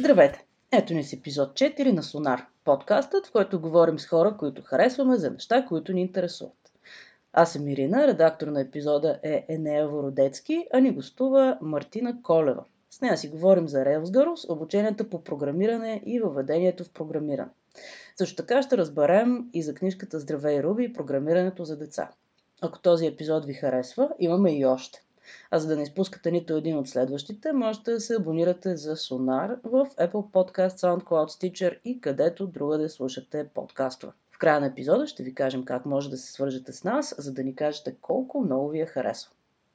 Здравейте! Ето ни с епизод 4 на Сонар, подкастът, в който говорим с хора, които харесваме за неща, които ни интересуват. Аз съм Ирина, редактор на епизода е Енея Вородецки, а ни гостува Мартина Колева. С нея си говорим за Rails обученията по програмиране и въведението в програмиране. Също така ще разберем и за книжката Здравей Руби и програмирането за деца. Ако този епизод ви харесва, имаме и още. А за да не изпускате нито един от следващите, можете да се абонирате за Sonar в Apple Podcast, SoundCloud, Stitcher и където друга да слушате подкастове. В края на епизода ще ви кажем как може да се свържете с нас, за да ни кажете колко много ви е харесва.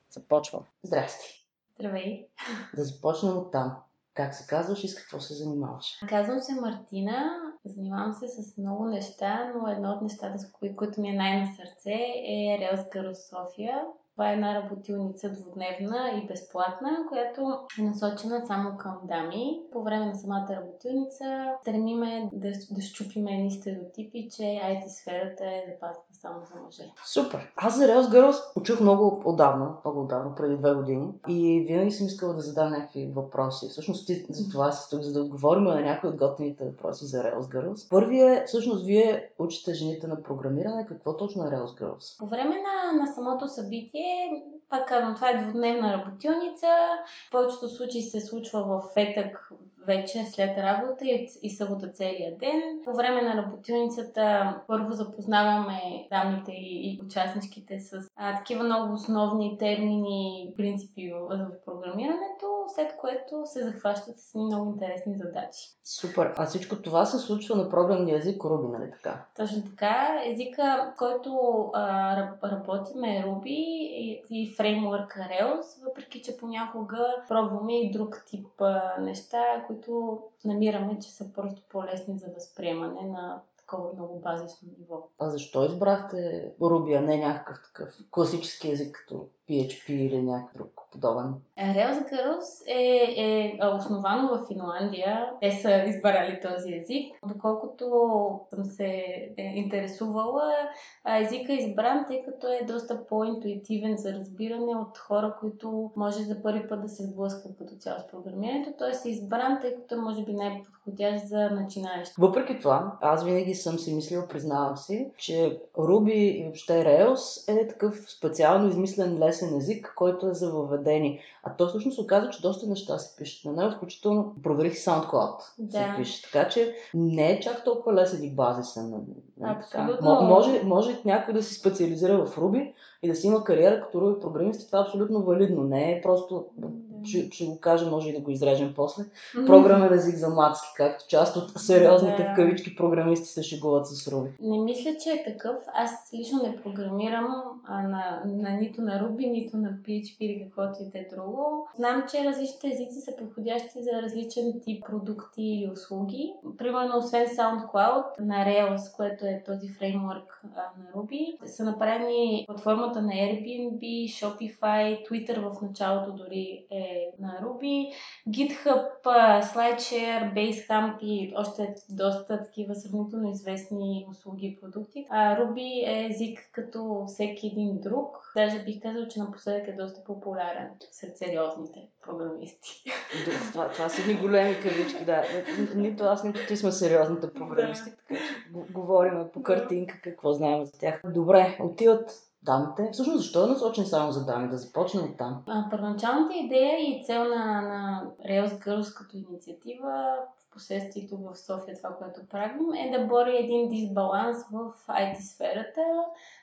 Започвам. Здрасти! Здравей! Да започнем от там. Как се казваш и с какво се занимаваш? Казвам се Мартина, занимавам се с много неща, но едно от нещата, с кои, които ми е най-на сърце е Rails Girls София. Това е една работилница двудневна и безплатна, която е насочена само към дами. По време на самата работилница стремиме да, да щупиме едни стереотипи, че IT сферата е запазена само за мъже. Супер! Аз за Rails Girls учух много отдавна, много отдавна, преди две години. И винаги съм искала да задам някакви въпроси. Всъщност ти за това си тук, за да отговорим на някои от готините въпроси за Rails Girls. Първият е, всъщност, вие учите жените на програмиране. Какво точно е Rails Girls? По време на, на самото събитие пак казвам, това е двудневна работилница. В повечето случаи се случва в петък вече след работа и, събота целия ден. По време на работилницата първо запознаваме дамите и, и участничките с а, такива много основни термини и принципи в, в програмирането, след което се захващат с много интересни задачи. Супер! А всичко това се случва на програмния език Ruby, нали така? Точно така. Езика, който а, работиме е Ruby и, и фреймворк Rails, въпреки че понякога пробваме и друг тип а, неща, които намираме, че са просто по-лесни за възприемане на такова много базисно ниво. А защо избрахте Ruby, а не някакъв такъв класически език като PHP или някакъв друг подобен? Rails Girls е, е основано в Финландия. Те са избрали този език. Доколкото съм се е, интересувала, езика е избран, тъй като е доста по-интуитивен за разбиране от хора, които може за първи път да се сблъскат като цяло с програмирането. Той е избран, тъй като е може би най-подходящ за начинаещи. Въпреки това, аз винаги съм си мислил, признавам си, че Ruby и въобще Rails е такъв специално измислен лесен език, който е за въведени. А то всъщност оказа, че доста неща се пишат на него, включително проверих SoundCloud. Да. Се пише. Така че не е чак толкова лесен и базисен. Нали, Абсолютно. Може, може някой да се специализира в Ruby и да си има кариера като Ruby програмист. Това е абсолютно валидно. Не е просто ще, ще го кажа, може и да го изрежем после. Програмен език за мацки, както част от сериозните да. в кавички програмисти се шегуват с Руби. Не мисля, че е такъв. Аз лично не програмирам а, на, на, нито на Ruby, нито на PHP или каквото и да е друго. Знам, че различните езици са подходящи за различен тип продукти или услуги. Примерно, освен SoundCloud, на Rails, което е този фреймворк а, на Ruby, са направени платформата на Airbnb, Shopify, Twitter в началото дори е на Ruby. GitHub, SlideShare, Basecamp и още доста такива сравнително известни услуги и продукти. А Ruby е език като всеки един друг. Даже бих казал, че напоследък е доста популярен сред сериозните програмисти. Това, това са ни големи кавички, да. Нито аз, нито ти сме сериозните програмисти, така че говорим по картинка какво знаем за тях. Добре, отиват дамите. Всъщност, защо е насочен само за дами? Да започнем от там. Първоначалната идея и цел на, на Rails Girls като инициатива в последствието в София това, което правим, е да бори един дисбаланс в IT сферата,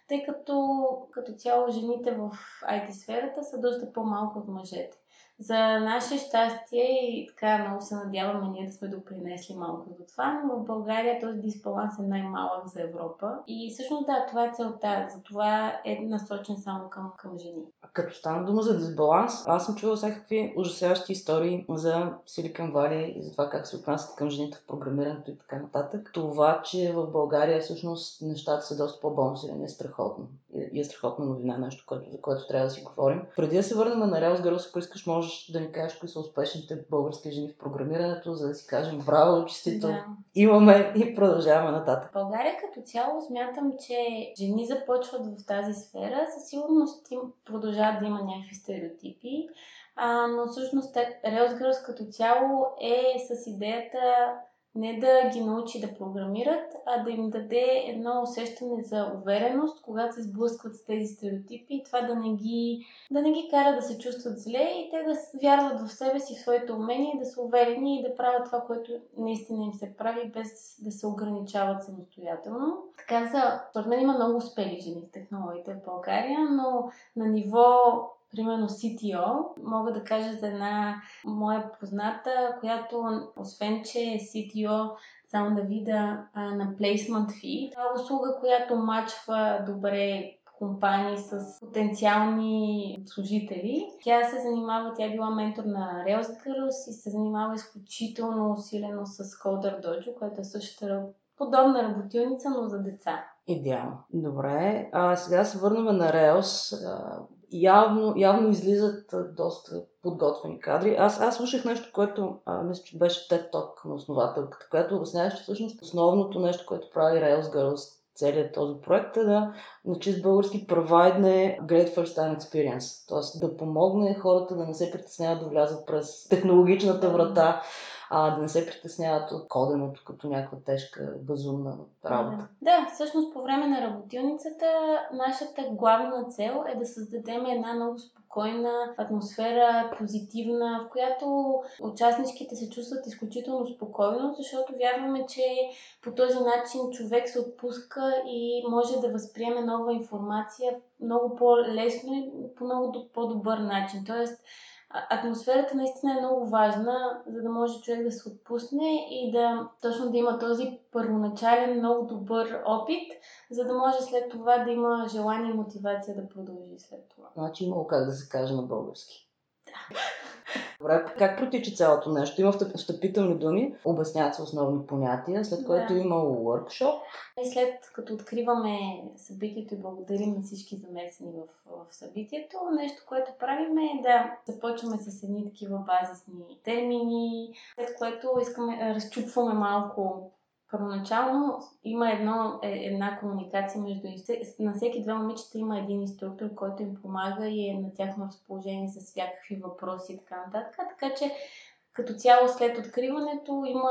тъй като като цяло жените в IT сферата са доста по-малко от мъжете. За наше щастие и така много се надяваме ние да сме допринесли малко до това, но в България този дисбаланс е най-малък за Европа. И всъщност да, това е целта. За това е насочен само към, към жени. Като стана дума за дисбаланс, аз съм чувала всякакви ужасяващи истории за Silicon Valley и за това как се отнасят към жените в програмирането и така нататък. Това, че в България всъщност нещата са доста по-балансирани е страхотно. И е страхотна новина, нещо, което, за което трябва да си говорим. Преди да се върнем на Rails Girls, ако искаш, можеш да ни кажеш кои са успешните български жени в програмирането, за да си кажем браво, честито. Да. Имаме и продължаваме нататък. България като цяло смятам, че жени започват в тази сфера. Със сигурност им продължават да има някакви стереотипи. а, но всъщност Rails като цяло е с идеята не да ги научи да програмират, а да им даде едно усещане за увереност, когато се сблъскват с тези стереотипи и това да не ги, да не ги кара да се чувстват зле и те да вярват в себе си, в своите умения, да са уверени и да правят това, което наистина им се прави, без да се ограничават самостоятелно. Така за, според мен има много успели жени в технологиите в България, но на ниво примерно CTO, мога да кажа за една моя позната, която освен, че е CTO, само да вида а, на Placement Fee, това е услуга, която мачва добре компании с потенциални служители. Тя се занимава, тя е била ментор на Rails Girls и се занимава изключително усилено с Coder Dojo, което е същата подобна работилница, но за деца. Идеално. Добре. А сега се върнем на Rails явно, явно излизат доста подготвени кадри. Аз, аз слушах нещо, което а, мисля, че беше TED Talk на основателката, която обясняваше, че всъщност основното нещо, което прави Rails Girls целият този проект е да на чист български провайдне Great First Time Experience. Тоест да помогне хората да не се притесняват да влязат през технологичната врата, а, да не се притесняват от коденото като някаква тежка, безумна работа. Да. всъщност по време на работилницата нашата главна цел е да създадем една много спокойна атмосфера, позитивна, в която участничките се чувстват изключително спокойно, защото вярваме, че по този начин човек се отпуска и може да възприеме нова информация много по-лесно и по много по-добър начин. Тоест, атмосферата наистина е много важна, за да може човек да се отпусне и да точно да има този първоначален много добър опит, за да може след това да има желание и мотивация да продължи след това. Значи има как да се каже на български. Да. Добре, как протича цялото нещо? Има встъпителни думи, обясняват се основни понятия, след което да. има workshop. И след като откриваме събитието и благодарим на всички замесени в, в събитието, нещо, което правим е да започваме с едни такива базисни термини, след което искаме, разчупваме малко Първоначално има едно, е, една комуникация между... На всеки две момичета има един инструктор, който им помага и е на тяхно разположение с всякакви въпроси и така нататък. Така че като цяло след откриването има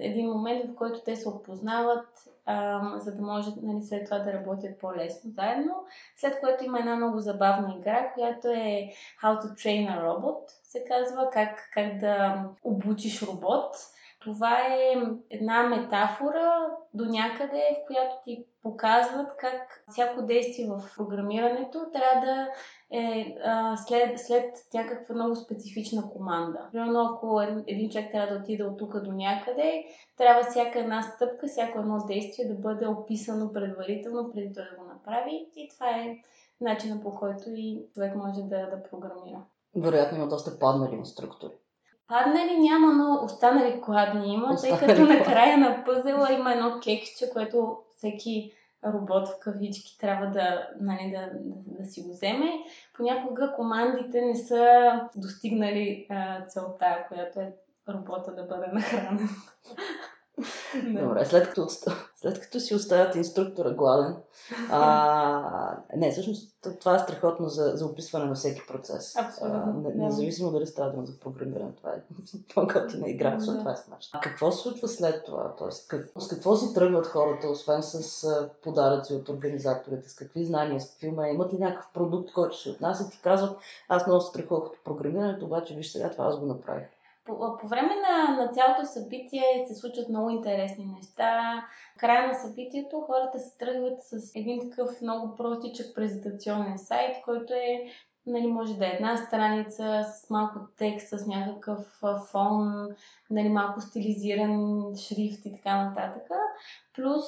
един момент, в който те се опознават, а, за да може нали, след това да работят по-лесно заедно. След което има една много забавна игра, която е How to Train a Robot, се казва, как, как да обучиш робот това е една метафора до някъде, в която ти показват как всяко действие в програмирането трябва да е а, след, след някаква много специфична команда. Примерно, ако един човек трябва да отиде от тук до някъде, трябва всяка една стъпка, всяко едно действие да бъде описано предварително, преди той да го направи. И това е начинът по който и човек може да, да програмира. Вероятно има доста паднали инструктори. Паднали няма, но останали кладни има, останали тъй като на края на пъзела има едно кексче, което всеки робот в кавички трябва да, нали, да, да, да си го вземе. Понякога командите не са достигнали а, целта, която е робота да бъде нахранен. Добре, след като, след като си оставят инструктора гладен, а, не, всъщност това е страхотно за, за описване на всеки процес. Абсолютно. А, независимо дали става дума за програмиране, това е по-готина игра, защото това е смешно. Какво се случва след това? Тоест, как, с какво си тръгват хората, освен с подаръци от организаторите, с какви знания, с какви умения? Имат ли някакъв продукт, който се отнасят и казват, аз много страхувах от програмирането, обаче виж сега това аз го направих по, по време на, на цялото събитие се случват много интересни неща. Края на събитието хората се тръгват с един такъв много простичък презентационен сайт, който е нали, може да е една страница с малко текст, с някакъв фон, нали, малко стилизиран шрифт и така нататък. Плюс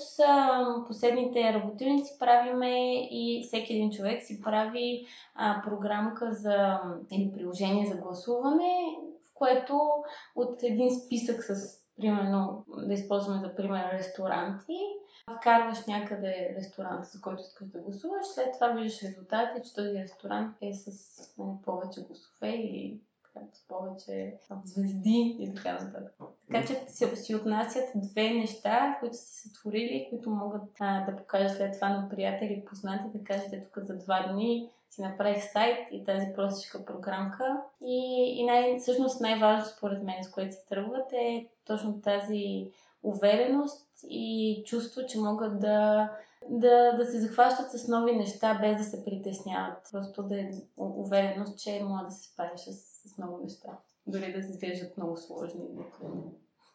последните работилници правиме и всеки един човек си прави а, програмка за, или приложение за гласуване, което от един списък с, примерно, да използваме за пример ресторанти, вкарваш някъде ресторант, с който искаш да гласуваш, след това виждаш резултати, че този ресторант е с нали, повече гласове или с повече звезди и така нататък. Така че си, си отнасят две неща, които са се сътворили, които могат а, да покажат след това на приятели и познати, да кажете тук за два дни си направих сайт и тази простичка програмка. И, и най- всъщност най-важното според мен, с което се тръгват е точно тази увереност и чувство, че могат да, да, да се захващат с нови неща, без да се притесняват. Просто да е увереност, че могат да се справиш с, с много неща. Дори да се изглеждат много сложни.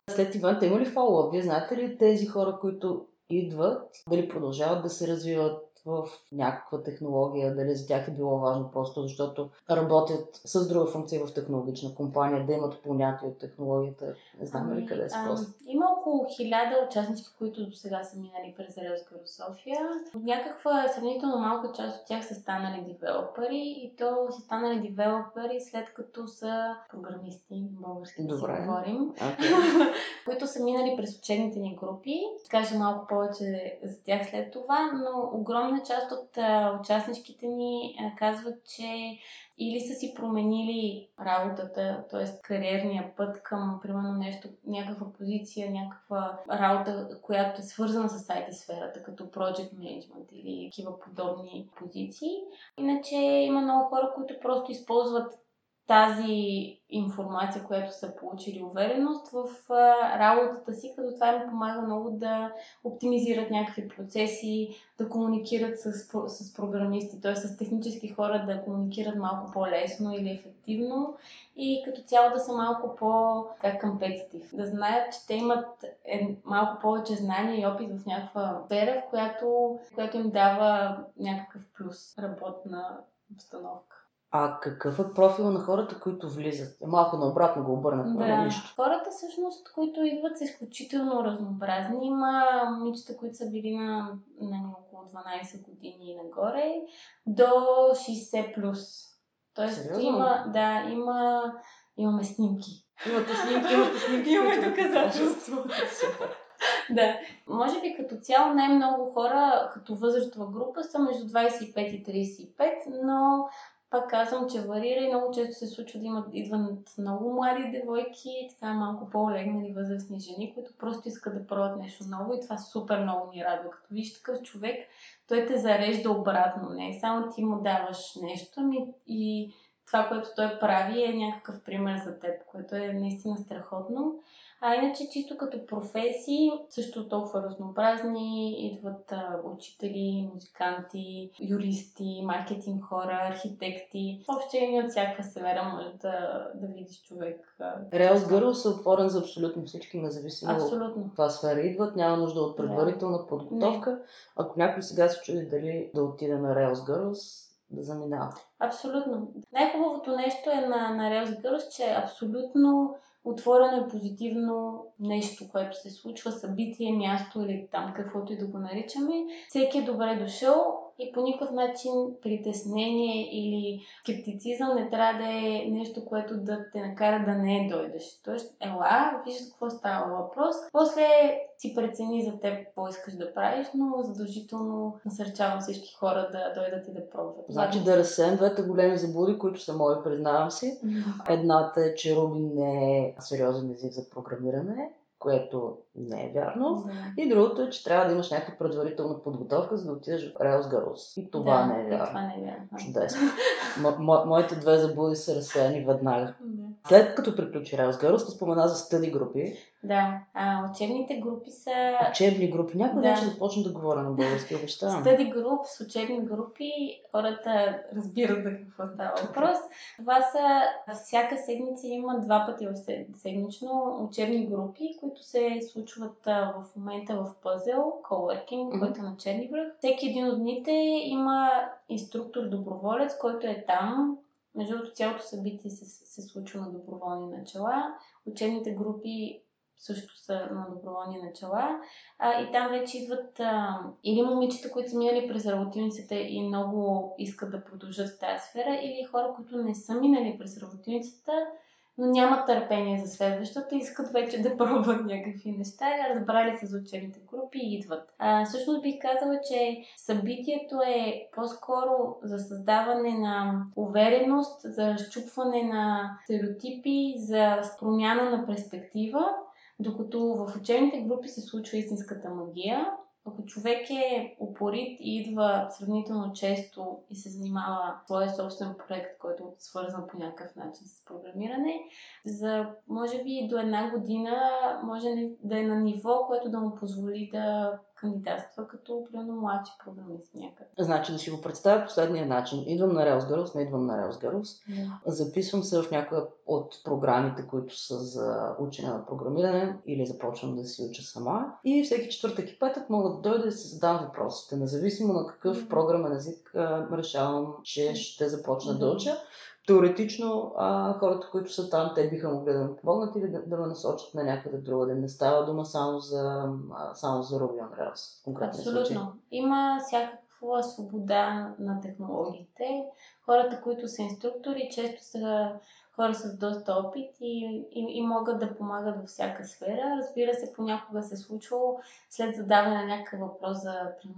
След ивента има ли фоллоуап? Вие знаете ли тези хора, които идват, дали продължават да се развиват, в някаква технология, дали за тях е било важно просто защото работят с друга функция в технологична компания, да имат понятие от технологията. Не знам ами, ли къде е просто. Има около хиляда участнички, които до сега са минали през Rails София. Някаква сравнително малка част от тях са станали девелопери и то са станали девелопери след като са програмисти, български да си говорим, okay. които са минали през учебните ни групи. Кажа малко повече за тях след това, но огромна огромна част от а, участничките ни а, казват, че или са си променили работата, т.е. кариерния път към, примерно, нещо, някаква позиция, някаква работа, която е свързана с IT сферата, като Project Management или такива подобни позиции. Иначе има много хора, които просто използват тази информация, която са получили увереност в работата си, като това им помага много да оптимизират някакви процеси, да комуникират с, с програмисти, т.е. с технически хора да комуникират малко по-лесно или ефективно и като цяло да са малко по-компетитив. Да знаят, че те имат е, малко повече знания и опит в някаква сфера, в която, която им дава някакъв плюс работна обстановка. А какъв е профил на хората, които влизат? Е, малко наобратно го обърнах, да. нищо. Хората всъщност, които идват са изключително разнообразни. Има момичета, които са били на, на около 12 години и нагоре, до 60 плюс. Тоест Сериозно? има, да, има, имаме снимки. Имате снимки, имате снимки. Имаме доказателство. да. Може би като цяло най-много хора като възрастова група са между 25 и 35, но пак казвам, че варира и много често се случва да имат, идват много млади девойки, така малко по-олегнали възрастни жени, които просто искат да пробват нещо ново и това супер много ни радва. Като виж такъв човек, той те зарежда обратно. Не само ти му даваш нещо, ами и това, което той прави е някакъв пример за теб, което е наистина страхотно. А иначе, чисто като професии, също толкова разнообразни, идват а, учители, музиканти, юристи, маркетинг хора, архитекти. Въобще ни от всяка сфера може да, да видиш човек. Rails Girls е отворен за абсолютно всички, независимо абсолютно. от това сфера идват. Няма нужда от предварителна подготовка. Не. Ако някой сега се чуди дали да отиде на Rails Girls, да заминава. Абсолютно. Най-хубавото нещо е на, на Rails Girls, че абсолютно отворено и позитивно нещо, което се случва, събитие, място или там каквото и да го наричаме. Всеки е добре дошъл и по никакъв начин притеснение или скептицизъм не трябва да е нещо, което да те накара да не дойдеш. Тоест, ела, виж какво става въпрос. После си прецени за теб какво искаш да правиш, но задължително насърчавам всички хора да дойдат и да пробват. Значи да разсеем двете големи заблуди, които са мои, признавам си. Едната е, че Руби не е сериозен език за програмиране което не е вярно. Да. И другото е, че трябва да имаш някаква предварителна подготовка, за да отидеш в Rails Girls. И това да, не е вярно. това не е вярно. Чудесно. Мо, мо, моите две заблуди са разсеяни веднага. Да. След като приключи Rails Girls, спомена за стъди групи. Да, а, учебните групи са... Учебни групи. Някой да. ще започна да говоря на български, обещавам. Стъди груп с учебни групи, хората разбират за какво става въпрос. Това са, всяка седмица има два пъти в седмично учебни групи, които се случват в момента в Пъзел, Coworking, mm-hmm. който е на Черни връх. Всеки един от дните има инструктор-доброволец, който е там, между другото, цялото събитие се, се случва на доброволни начала. Учебните групи също са на доброволни начала. А, и там вече идват а, или момичета, които са минали през работилницата и много искат да продължат в тази сфера, или хора, които не са минали през работилницата, но нямат търпение за следващата, искат вече да пробват някакви неща, разбрали се за учебните групи и идват. А, всъщност бих казала, че събитието е по-скоро за създаване на увереност, за разчупване на стереотипи, за промяна на перспектива Докато в учебните групи се случва истинската магия, ако човек е упорит и идва сравнително често и се занимава своя собствен проект, който е свързан по някакъв начин с програмиране, за може би до една година може да е на ниво, което да му позволи да кандидатства като примерно младши програмист някъде. Значи да си го представя последния начин. Идвам на Rails не идвам на Rails. Yeah. Записвам се в някоя от програмите, които са за учене на програмиране или започвам да си уча сама. И всеки четвъртък и петък мога да дойда и да си задам въпросите. Независимо на какъв yeah. програмен език решавам, че ще започна yeah. да уча теоретично а, хората, които са там, те биха могли да ми помогнат или да, да ме насочат на някъде друга. Да не става дума само за, а, само за Ruby on Rails. Абсолютно. Случай. Има всякаква свобода на технологиите. Хората, които са инструктори, често са хора с доста опит и, и, и могат да помагат във всяка сфера. Разбира се, понякога се е случвало след задаване на някакъв въпрос за,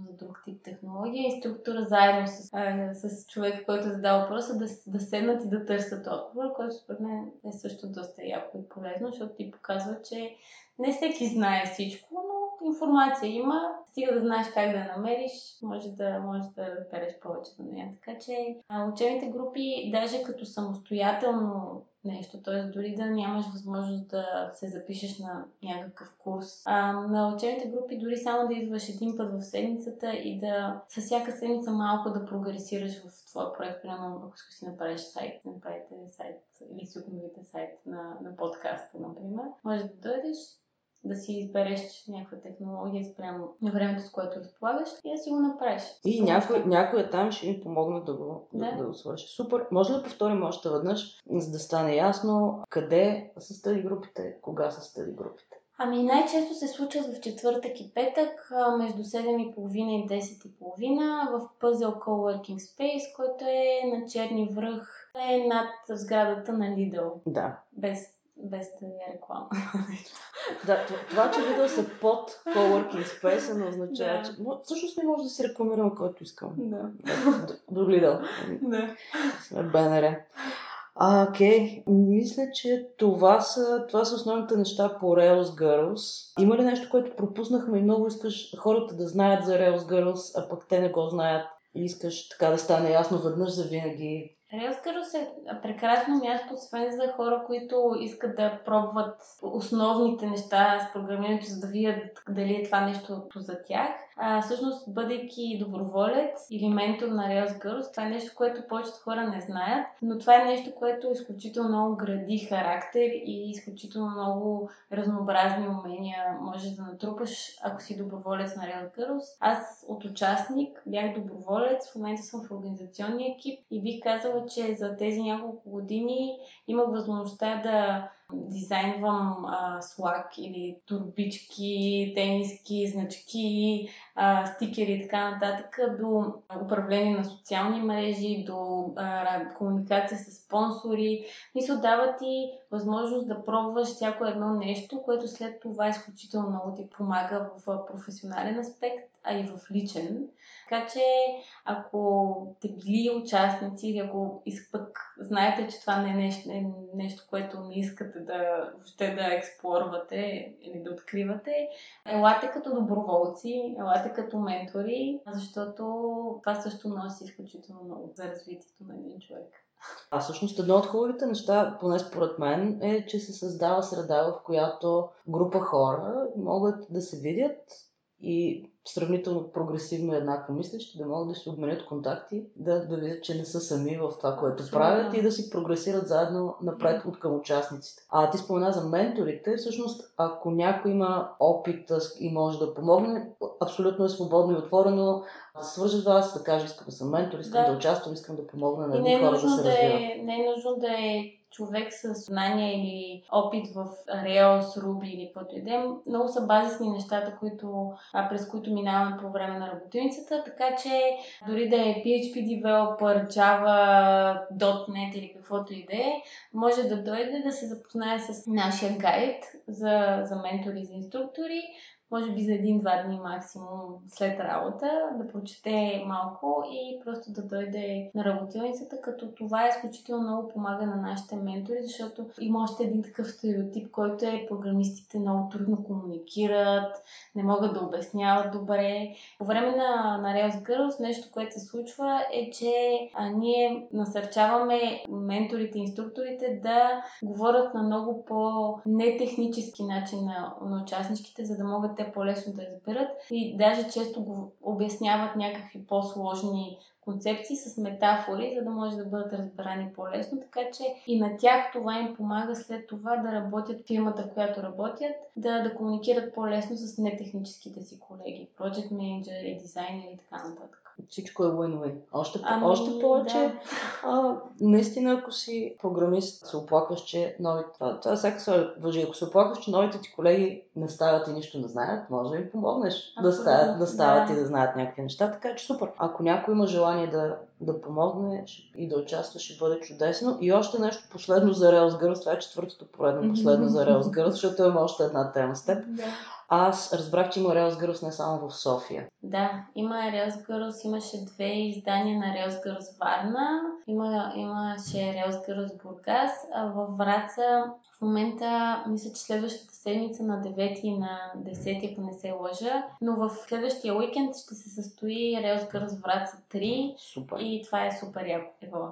за друг тип технология, инструктора заедно с, а, с човек, който задал въпроса, да, да седнат и да търсят отговор, който според мен е също доста яко и полезно, защото ти показва, че не всеки знае всичко, но информация има, стига да знаеш как да я намериш, може да, може да разбереш повече за нея. Така че а, учебните групи, даже като самостоятелно нещо, т.е. дори да нямаш възможност да се запишеш на някакъв курс. А, на учебните групи дори само да идваш един път в седмицата и да със всяка седмица малко да прогресираш в твоя проект, примерно ако си направиш сайт, направите сайт или си сайт на, на подкаста, например, може да дойдеш, да си избереш някаква технология спрямо на времето, с което разполагаш и да си го направиш. И някой, някой е там ще ми помогне да го, да. Да, да го свърши. Супер. Може ли да повторим още веднъж, за да стане ясно къде са стъди групите, кога са стъди групите? Ами най-често се случва в четвъртък и петък, между 7.30 и 10.30 в Puzzle Coworking Space, който е на Черни връх, е над сградата на Lidl. Да. Без без да е реклама. да, това, че видео са под Coworking Space, не означава, да. че... Всъщност не може да си рекламираме който искам. Да. До Lidl. Да. Сме БНР. А, окей. Мисля, че това са, това са основните неща по Rails Girls. Има ли нещо, което пропуснахме и много искаш хората да знаят за Rails Girls, а пък те не го знаят и искаш така да стане ясно веднъж за винаги Rails е прекрасно място, освен за хора, които искат да пробват основните неща с програмирането, за да видят дали е това нещо за тях. А, всъщност, бъдейки доброволец или ментор на Rails Girls, това е нещо, което повечето хора не знаят, но това е нещо, което изключително много гради характер и изключително много разнообразни умения може да натрупаш, ако си доброволец на Rails Girls. Аз от участник бях доброволец, в момента съм в организационния екип и бих казала, че за тези няколко години имах възможността да дизайнвам а, слак или турбички, тениски, значки, а, стикери и така нататък, до управление на социални мрежи, до а, комуникация с спонсори. Мисля, дава ти възможност да пробваш всяко едно нещо, което след това изключително много ти помага в професионален аспект, а и в личен. Така че, ако те били участници или ако пък знаете, че това не е нещо, не е нещо което не искате да въобще да експлорвате или да откривате, елате като доброволци, елате като ментори, защото това също носи изключително много за развитието на един човек. А всъщност едно от хубавите неща, поне според мен, е, че се създава среда, в която група хора могат да се видят и сравнително прогресивно еднакво мислещи, да могат да си обменят контакти, да, да видят, че не са сами в това, което Абсолютно. правят и да си прогресират заедно напред от към участниците. А ти спомена за менторите. Всъщност, ако някой има опит и може да помогне, абсолютно е свободно и отворено да свържа с вас, да каже, искам да съм ментор, искам да, да участвам, искам да помогна на едни хора да се да е, Не е нужно да е човек с знания или опит в Rails, Ruby или каквото и да е. Много са базисни нещата, които, а, през които минаваме по време на работилницата, така че дори да е PHP developer, Java, .NET или каквото и да е, може да дойде да се запознае с нашия гайд за, за ментори, за инструктори, може би за един-два дни максимум след работа, да прочете малко и просто да дойде на работилницата, като това изключително много помага на нашите ментори, защото има още един такъв стереотип, който е програмистите много трудно комуникират, не могат да обясняват добре. По време на, на Rails Girls нещо, което се случва е, че а, ние насърчаваме менторите, инструкторите да говорят на много по-нетехнически начин на, на участничките, за да могат те по-лесно да разберат. И даже често го обясняват някакви по-сложни концепции с метафори, за да може да бъдат разбрани по-лесно, така че и на тях това им помага след това да работят фирмата, в която работят, да, да комуникират по-лесно с нетехническите си колеги, project manager, дизайнер и така нататък всичко е win-win. Още, ами, още повече, да. а, наистина, ако си програмист, се оплакваш, че новите... Това, това всяка се въжи. Ако се оплакваш, че новите ти колеги не стават и нищо не знаят, може да им помогнеш да стават, да стават да. и да знаят някакви неща. Така че супер. Ако някой има желание да, да помогне и да участва, ще бъде чудесно. И още нещо последно за Rails Girls. Това е четвъртото поредно последно за Rails Girls, защото има още една тема с теб. Да. Аз разбрах, че има Rails Girls не само в София. Да, има Rails Girls, имаше две издания на Rails Girls Варна, има, имаше Rails Girls Бургас, а във Враца в момента, мисля, че следващата седмица на 9 и на 10, ако не се лъжа, но в следващия уикенд ще се състои Rails Girls Враца 3 супер. и това е супер яко. Ева.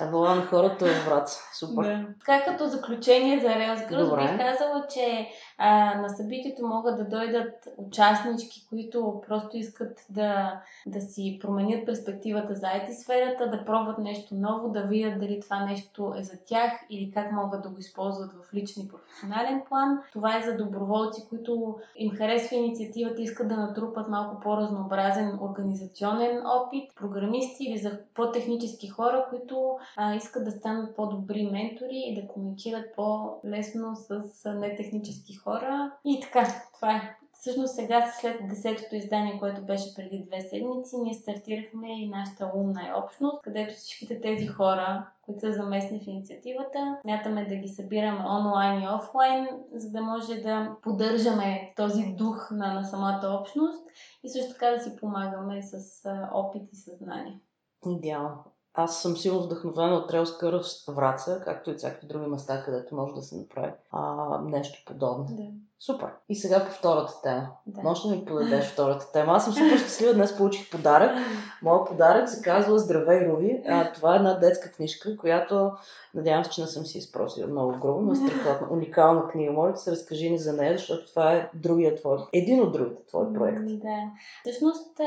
Ева на хората в Враца. Супер. Да. Така като заключение за Rails Girls бих казала, че а, на събитието могат да дойдат участнички, които просто искат да, да си променят перспективата за IT сферата, да пробват нещо ново, да видят дали това нещо е за тях или как могат да го използват в личен и професионален план. Това е за доброволци, които им харесва инициативата, искат да натрупат малко по-разнообразен организационен опит, програмисти или за по-технически хора, които а, искат да станат по-добри ментори и да комуникират по-лесно с нетехнически хора. И така, това е. Всъщност сега, след десетото издание, което беше преди две седмици, ние стартирахме и нашата умна общност, където всичките тези хора, които са заместни в инициативата, мятаме да ги събираме онлайн и офлайн, за да може да поддържаме този дух на, на самата общност и също така да си помагаме с опит и съзнание. Идеално. Аз съм силно вдъхновена от Rails Curves Враца, както и всякакви други места, където може да се направи а, нещо подобно. Да. Супер. И сега по втората тема. Да. Може да ми подадеш втората тема. Аз съм супер щастлива. Днес получих подарък. Моят подарък се казва Здравей, Руби. А, това е една детска книжка, която надявам се, че не съм си изпросила много грубо, но е страхотна. Уникална книга. Моля се разкажи ни за нея, защото това е другия твой, един от другите твои проекти. Да. Всъщност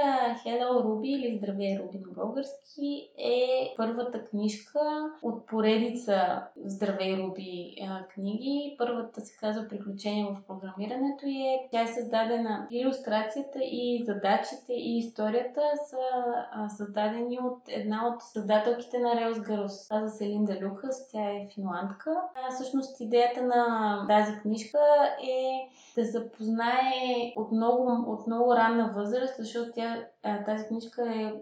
Hello Ruby или Здравей, Руби на български е първата книжка от поредица Здравей, Руби книги. Първата се казва Приключения в програмирането и е, тя е създадена иллюстрацията и задачите и историята са а, създадени от една от създателките на Rails Girls. Казва се Линда Люхас, тя е финландка. А, всъщност идеята на тази книжка е да запознае от много, от много ранна възраст, защото тя, тази книжка е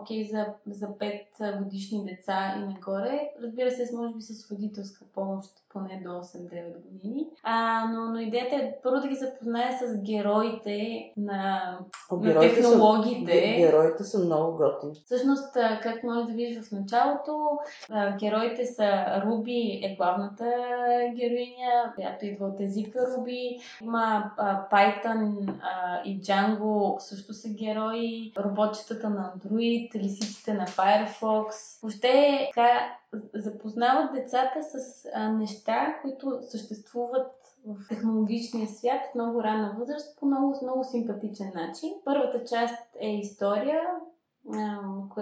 окей okay за, за 5 годишни деца и нагоре. Разбира се, може би с родителска помощ поне до 8-9 години. А, но, но идеята е първо да ги запознае с героите на, О, на технологиите. Са, героите са много готини. Всъщност, както може да видиш в началото, героите са Руби е главната героиня, която идва от езика Руби. Има Python и Django също са герои. Роботчетата на Android, лисиците на Firefox. Въобще така запознават децата с а, неща, които съществуват в технологичния свят в много ранна възраст по много, много симпатичен начин. Първата част е история,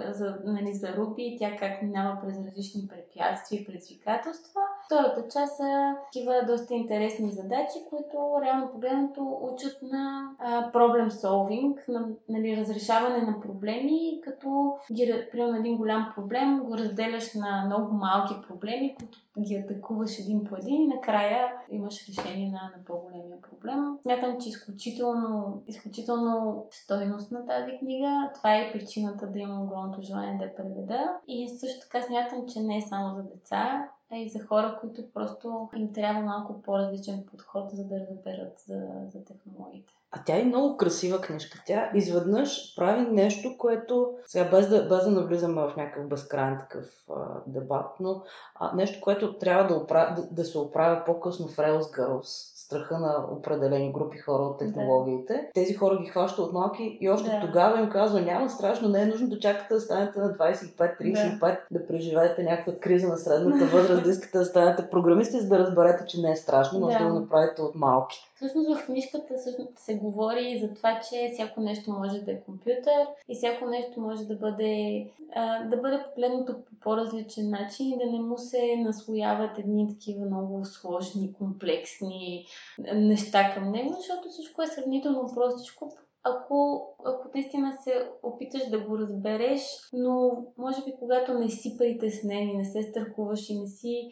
за, нали, за Руби, тя как минава през различни препятствия и предизвикателства. Втората част са такива доста интересни задачи, които реално погледнато учат на а, problem solving, на нали, разрешаване на проблеми, като ги, примерно един голям проблем го разделяш на много малки проблеми, които ги атакуваш един по един и накрая имаш решение на, на по-големия проблем. Смятам, че изключително, изключително стойност на тази книга. Това е причината да имам огромното желание да я преведа. И също така смятам, че не е само за деца, а и за хора, които просто им трябва малко по-различен подход, за да разберат за, за технологиите. А тя е много красива книжка. Тя изведнъж прави нещо, което, сега без да, без да навлизаме в някакъв безкрайен такъв а, дебат, но а, нещо, което трябва да, оправя, да, да се оправя по-късно в Rails Girls страха на определени групи хора от технологиите. Да. Тези хора ги хваща от малки и още да. тогава им казва, няма страшно, не е нужно да чакате да станете на 25-35, да. да преживеете някаква криза на средната възраст, да искате да станете програмисти, за да разберете, че не е страшно, може да, да го направите от малки. Всъщност в книжката се говори за това, че всяко нещо може да е компютър и всяко нещо може да бъде, а, да бъде погледнато по по-различен начин и да не му се наслояват едни такива много сложни, комплексни неща към него, защото всичко е сравнително простичко ако, ако наистина се опиташ да го разбереш, но може би когато не си притеснен и не се страхуваш и не си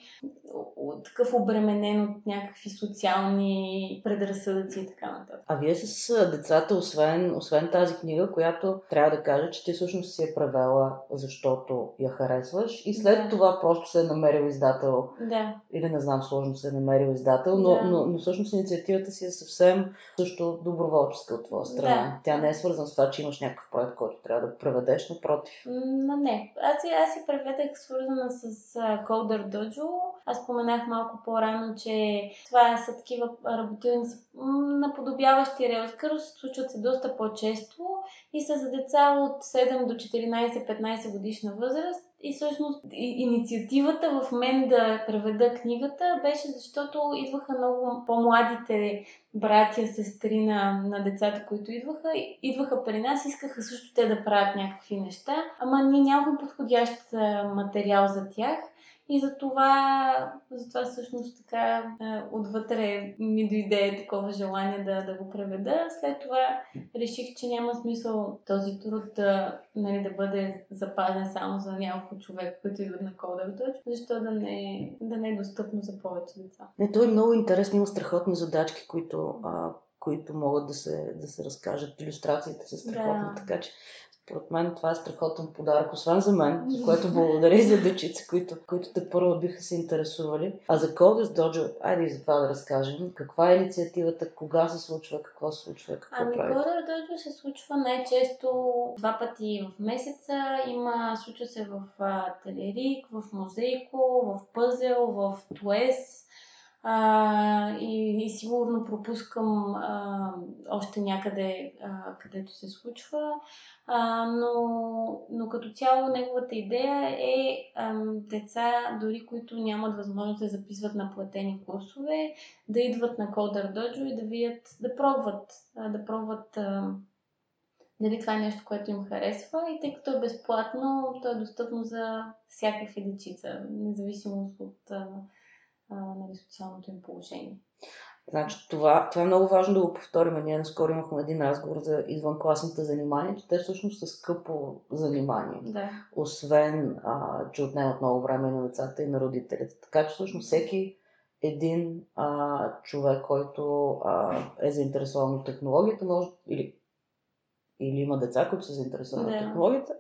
такъв обременен от някакви социални предразсъдъци и така нататък. А вие с децата, освен, освен тази книга, която трябва да кажа, че ти всъщност си е превела, защото я харесваш и след да. това просто се е намерил издател. Да. Или не знам, сложно се е намерил издател, но, да. но, но всъщност инициативата си е съвсем също доброволческа от твоя страна. Да тя не е свързана с това, че имаш някакъв проект, който трябва да преведеш, напротив. Но не. Аз, аз си преведах свързана с uh, Coder Dojo. Аз споменах малко по-рано, че това са такива работилници наподобяващи Rails случват се доста по-често и са за деца от 7 до 14-15 годишна възраст. И всъщност инициативата в мен да преведа книгата беше защото идваха много по-младите братя, сестри на, на децата, които идваха, идваха при нас, искаха също те да правят някакви неща, ама ние нямахме подходящ материал за тях. И за това, за това всъщност така отвътре ми дойде такова желание да, да го преведа. След това реших, че няма смисъл този труд да, нали, да бъде запазен само за няколко човека, които идват на Coder защо да не, да не е достъпно за повече деца. Не, то е много интересно, има страхотни задачки, които а, които могат да се, да се разкажат. Иллюстрациите са страхотни, да. така че според мен това е страхотен подарък, освен за мен, за което благодаря и за дечица, които, които те първо биха се интересували. А за Coders Dojo, айде и за това да разкажем. Каква е инициативата, кога се случва, какво се случва, какво ами, правите? Coders Dojo се случва най-често два пъти в месеца. Има, случва се в Телерик, в Музейко, в Пъзел, в Туес а, и, и сигурно пропускам а, още някъде, а, където се случва. А, но, но като цяло неговата идея е а, деца, дори които нямат възможност да записват на платени курсове, да идват на Coder Dojo и да видят, да пробват, а, да пробват а, дали това е нещо, което им харесва и тъй като е безплатно, то е достъпно за всякакви дечица, независимо от а, нали, социалното им положение. Значи, това, това е много важно да го повторим. Ние наскоро имахме един разговор за извънкласните занимания, че те всъщност са скъпо занимание. Да. Освен, а, че отнемат много време на децата и на родителите. Така че всъщност всеки един а, човек, който а, е заинтересован от технологията, може, или, или има деца, които са заинтересовани да. от технологията,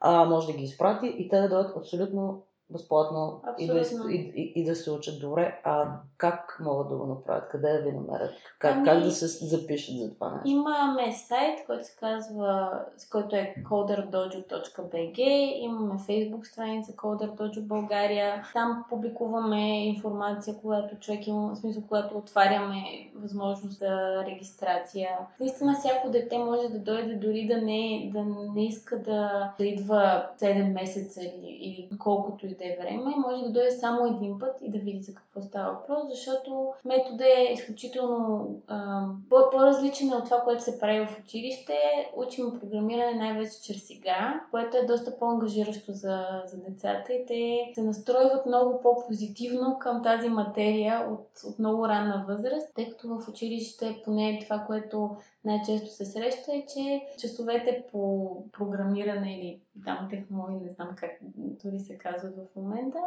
а, може да ги изпрати и те да дадат абсолютно безплатно и да, и, и, и да се учат добре. А как могат да го направят? Къде да ви намерят? Как, ами, как да се запишат за това нещо? Имаме сайт, който се казва, който е coderdojo.bg. Имаме Facebook страница Coder Dojo България. Там публикуваме информация, когато човек има, в смисъл, когато отваряме възможност за регистрация. Наистина всяко дете може да дойде дори да не, да не иска да, да идва 7 месеца или, или колкото и да е време, може да дойде само един път и да види за какво става въпрос, защото методът е изключително а, по-различен от това, което се прави в училище. Учим програмиране най-вече чрез игра, което е доста по-ангажиращо за, за децата и те се настройват много по-позитивно към тази материя от, от много ранна възраст, тъй като в училище поне това, което най-често се среща е, че часовете по програмиране или там технологии, не знам как дори се казват в момента,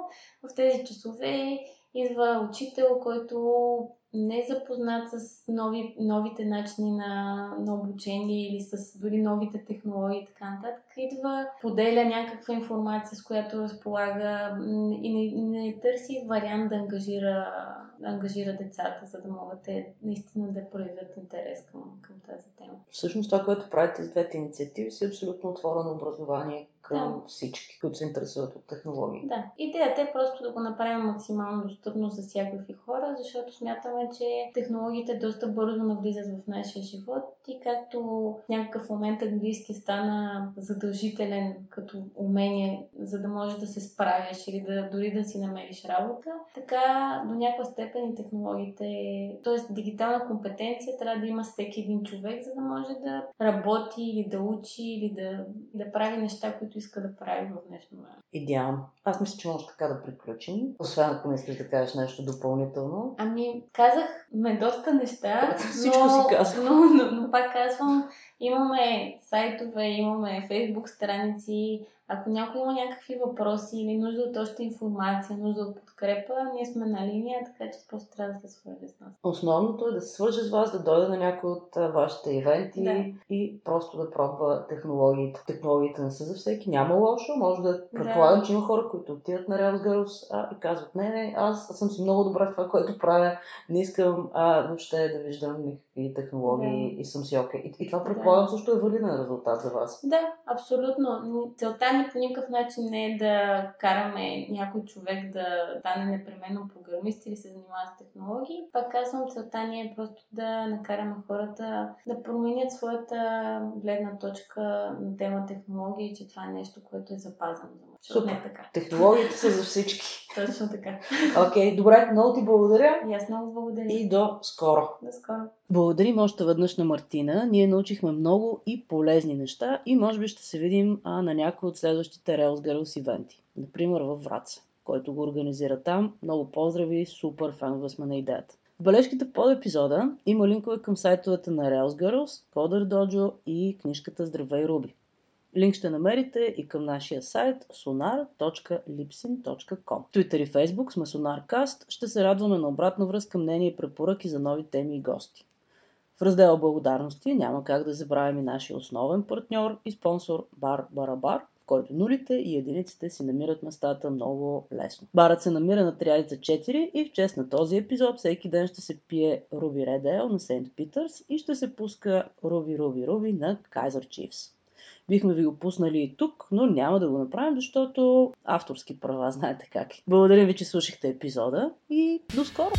в тези часове идва учител, който не е запознат с нови, новите начини на, на обучение или с дори новите технологии и така нататък, идва, поделя някаква информация, с която разполага и не, не търси вариант да ангажира, да ангажира децата, за да могат те наистина да проявят интерес към, към тази тема. Всъщност това, което правите с двете инициативи, си абсолютно отворено образование към да. всички, които се интересуват от технологии. Да. Идеята е просто да го направим максимално достъпно за всякакви хора, защото смятаме, че технологиите доста бързо навлизат в нашия живот и както в някакъв момент английски стана задължителен като умение, за да можеш да се справиш или да, дори да си намериш работа, така до някаква степен и технологиите, т.е. дигитална компетенция трябва да има всеки един човек, за да може да работи или да учи или да, да прави неща, които иска да прави в днешно време. Идеално. Аз мисля, че може така да приключим. Освен ако не искаш да кажеш нещо допълнително. Ами, казах ме доста неща. Всичко но, си казвам. Но, но, но пак казвам, имаме сайтове, имаме фейсбук страници, ако някой има някакви въпроси или нужда от още информация, нужда от подкрепа, ние сме на линия, така че просто трябва да се свържи с нас. Основното е да се свържи с вас, да дойде на някой от вашите ивенти да. и просто да пробва технологиите. Технологиите не са за всеки, няма лошо. Може да предполагам, да. че има хора, които отиват на Rails Girls а, и казват, не, не, аз съм си много добра в това, което правя, не искам а, въобще да виждам никакви технологии да. и съм си окей. Okay. И, и това предполагам да. също е валиден резултат за вас. Да, абсолютно. Целта ни по никакъв начин не е да караме някой човек да стане непременно програмист или се занимава с технологии. Пак казвам, целта ни е просто да накараме хората да променят своята гледна точка на тема технологии, че това е нещо, което е запазено за Супер. Не е така. Технологиите са за всички. Точно така. Окей, okay, добре, много ти благодаря. И аз много благодаря. И до скоро. До скоро. Благодарим още веднъж на Мартина. Ние научихме много и полезни неща и може би ще се видим а, на някои от следващите Rails Girls ивенти. Например във Враца, който го организира там. Много поздрави, супер фенове сме на идеята. В бележките под епизода има линкове към сайтовете на Rails Girls, Coder Dojo и книжката Здравей Руби. Линк ще намерите и към нашия сайт sonar.lipsin.com. Twitter и Facebook сме SonarCast. Ще се радваме на обратна връзка, мнение и препоръки за нови теми и гости. В раздела Благодарности няма как да забравим и нашия основен партньор и спонсор Бар Барабар, в който нулите и единиците си намират местата много лесно. Барът се намира на Триадица 4 и в чест на този епизод всеки ден ще се пие Руби Ale на Сейнт Питърс и ще се пуска Руби Руби Руби на Kaiser Chiefs. Бихме ви го пуснали и тук, но няма да го направим, защото авторски права, знаете как е. Благодаря ви, че слушахте епизода и до скоро!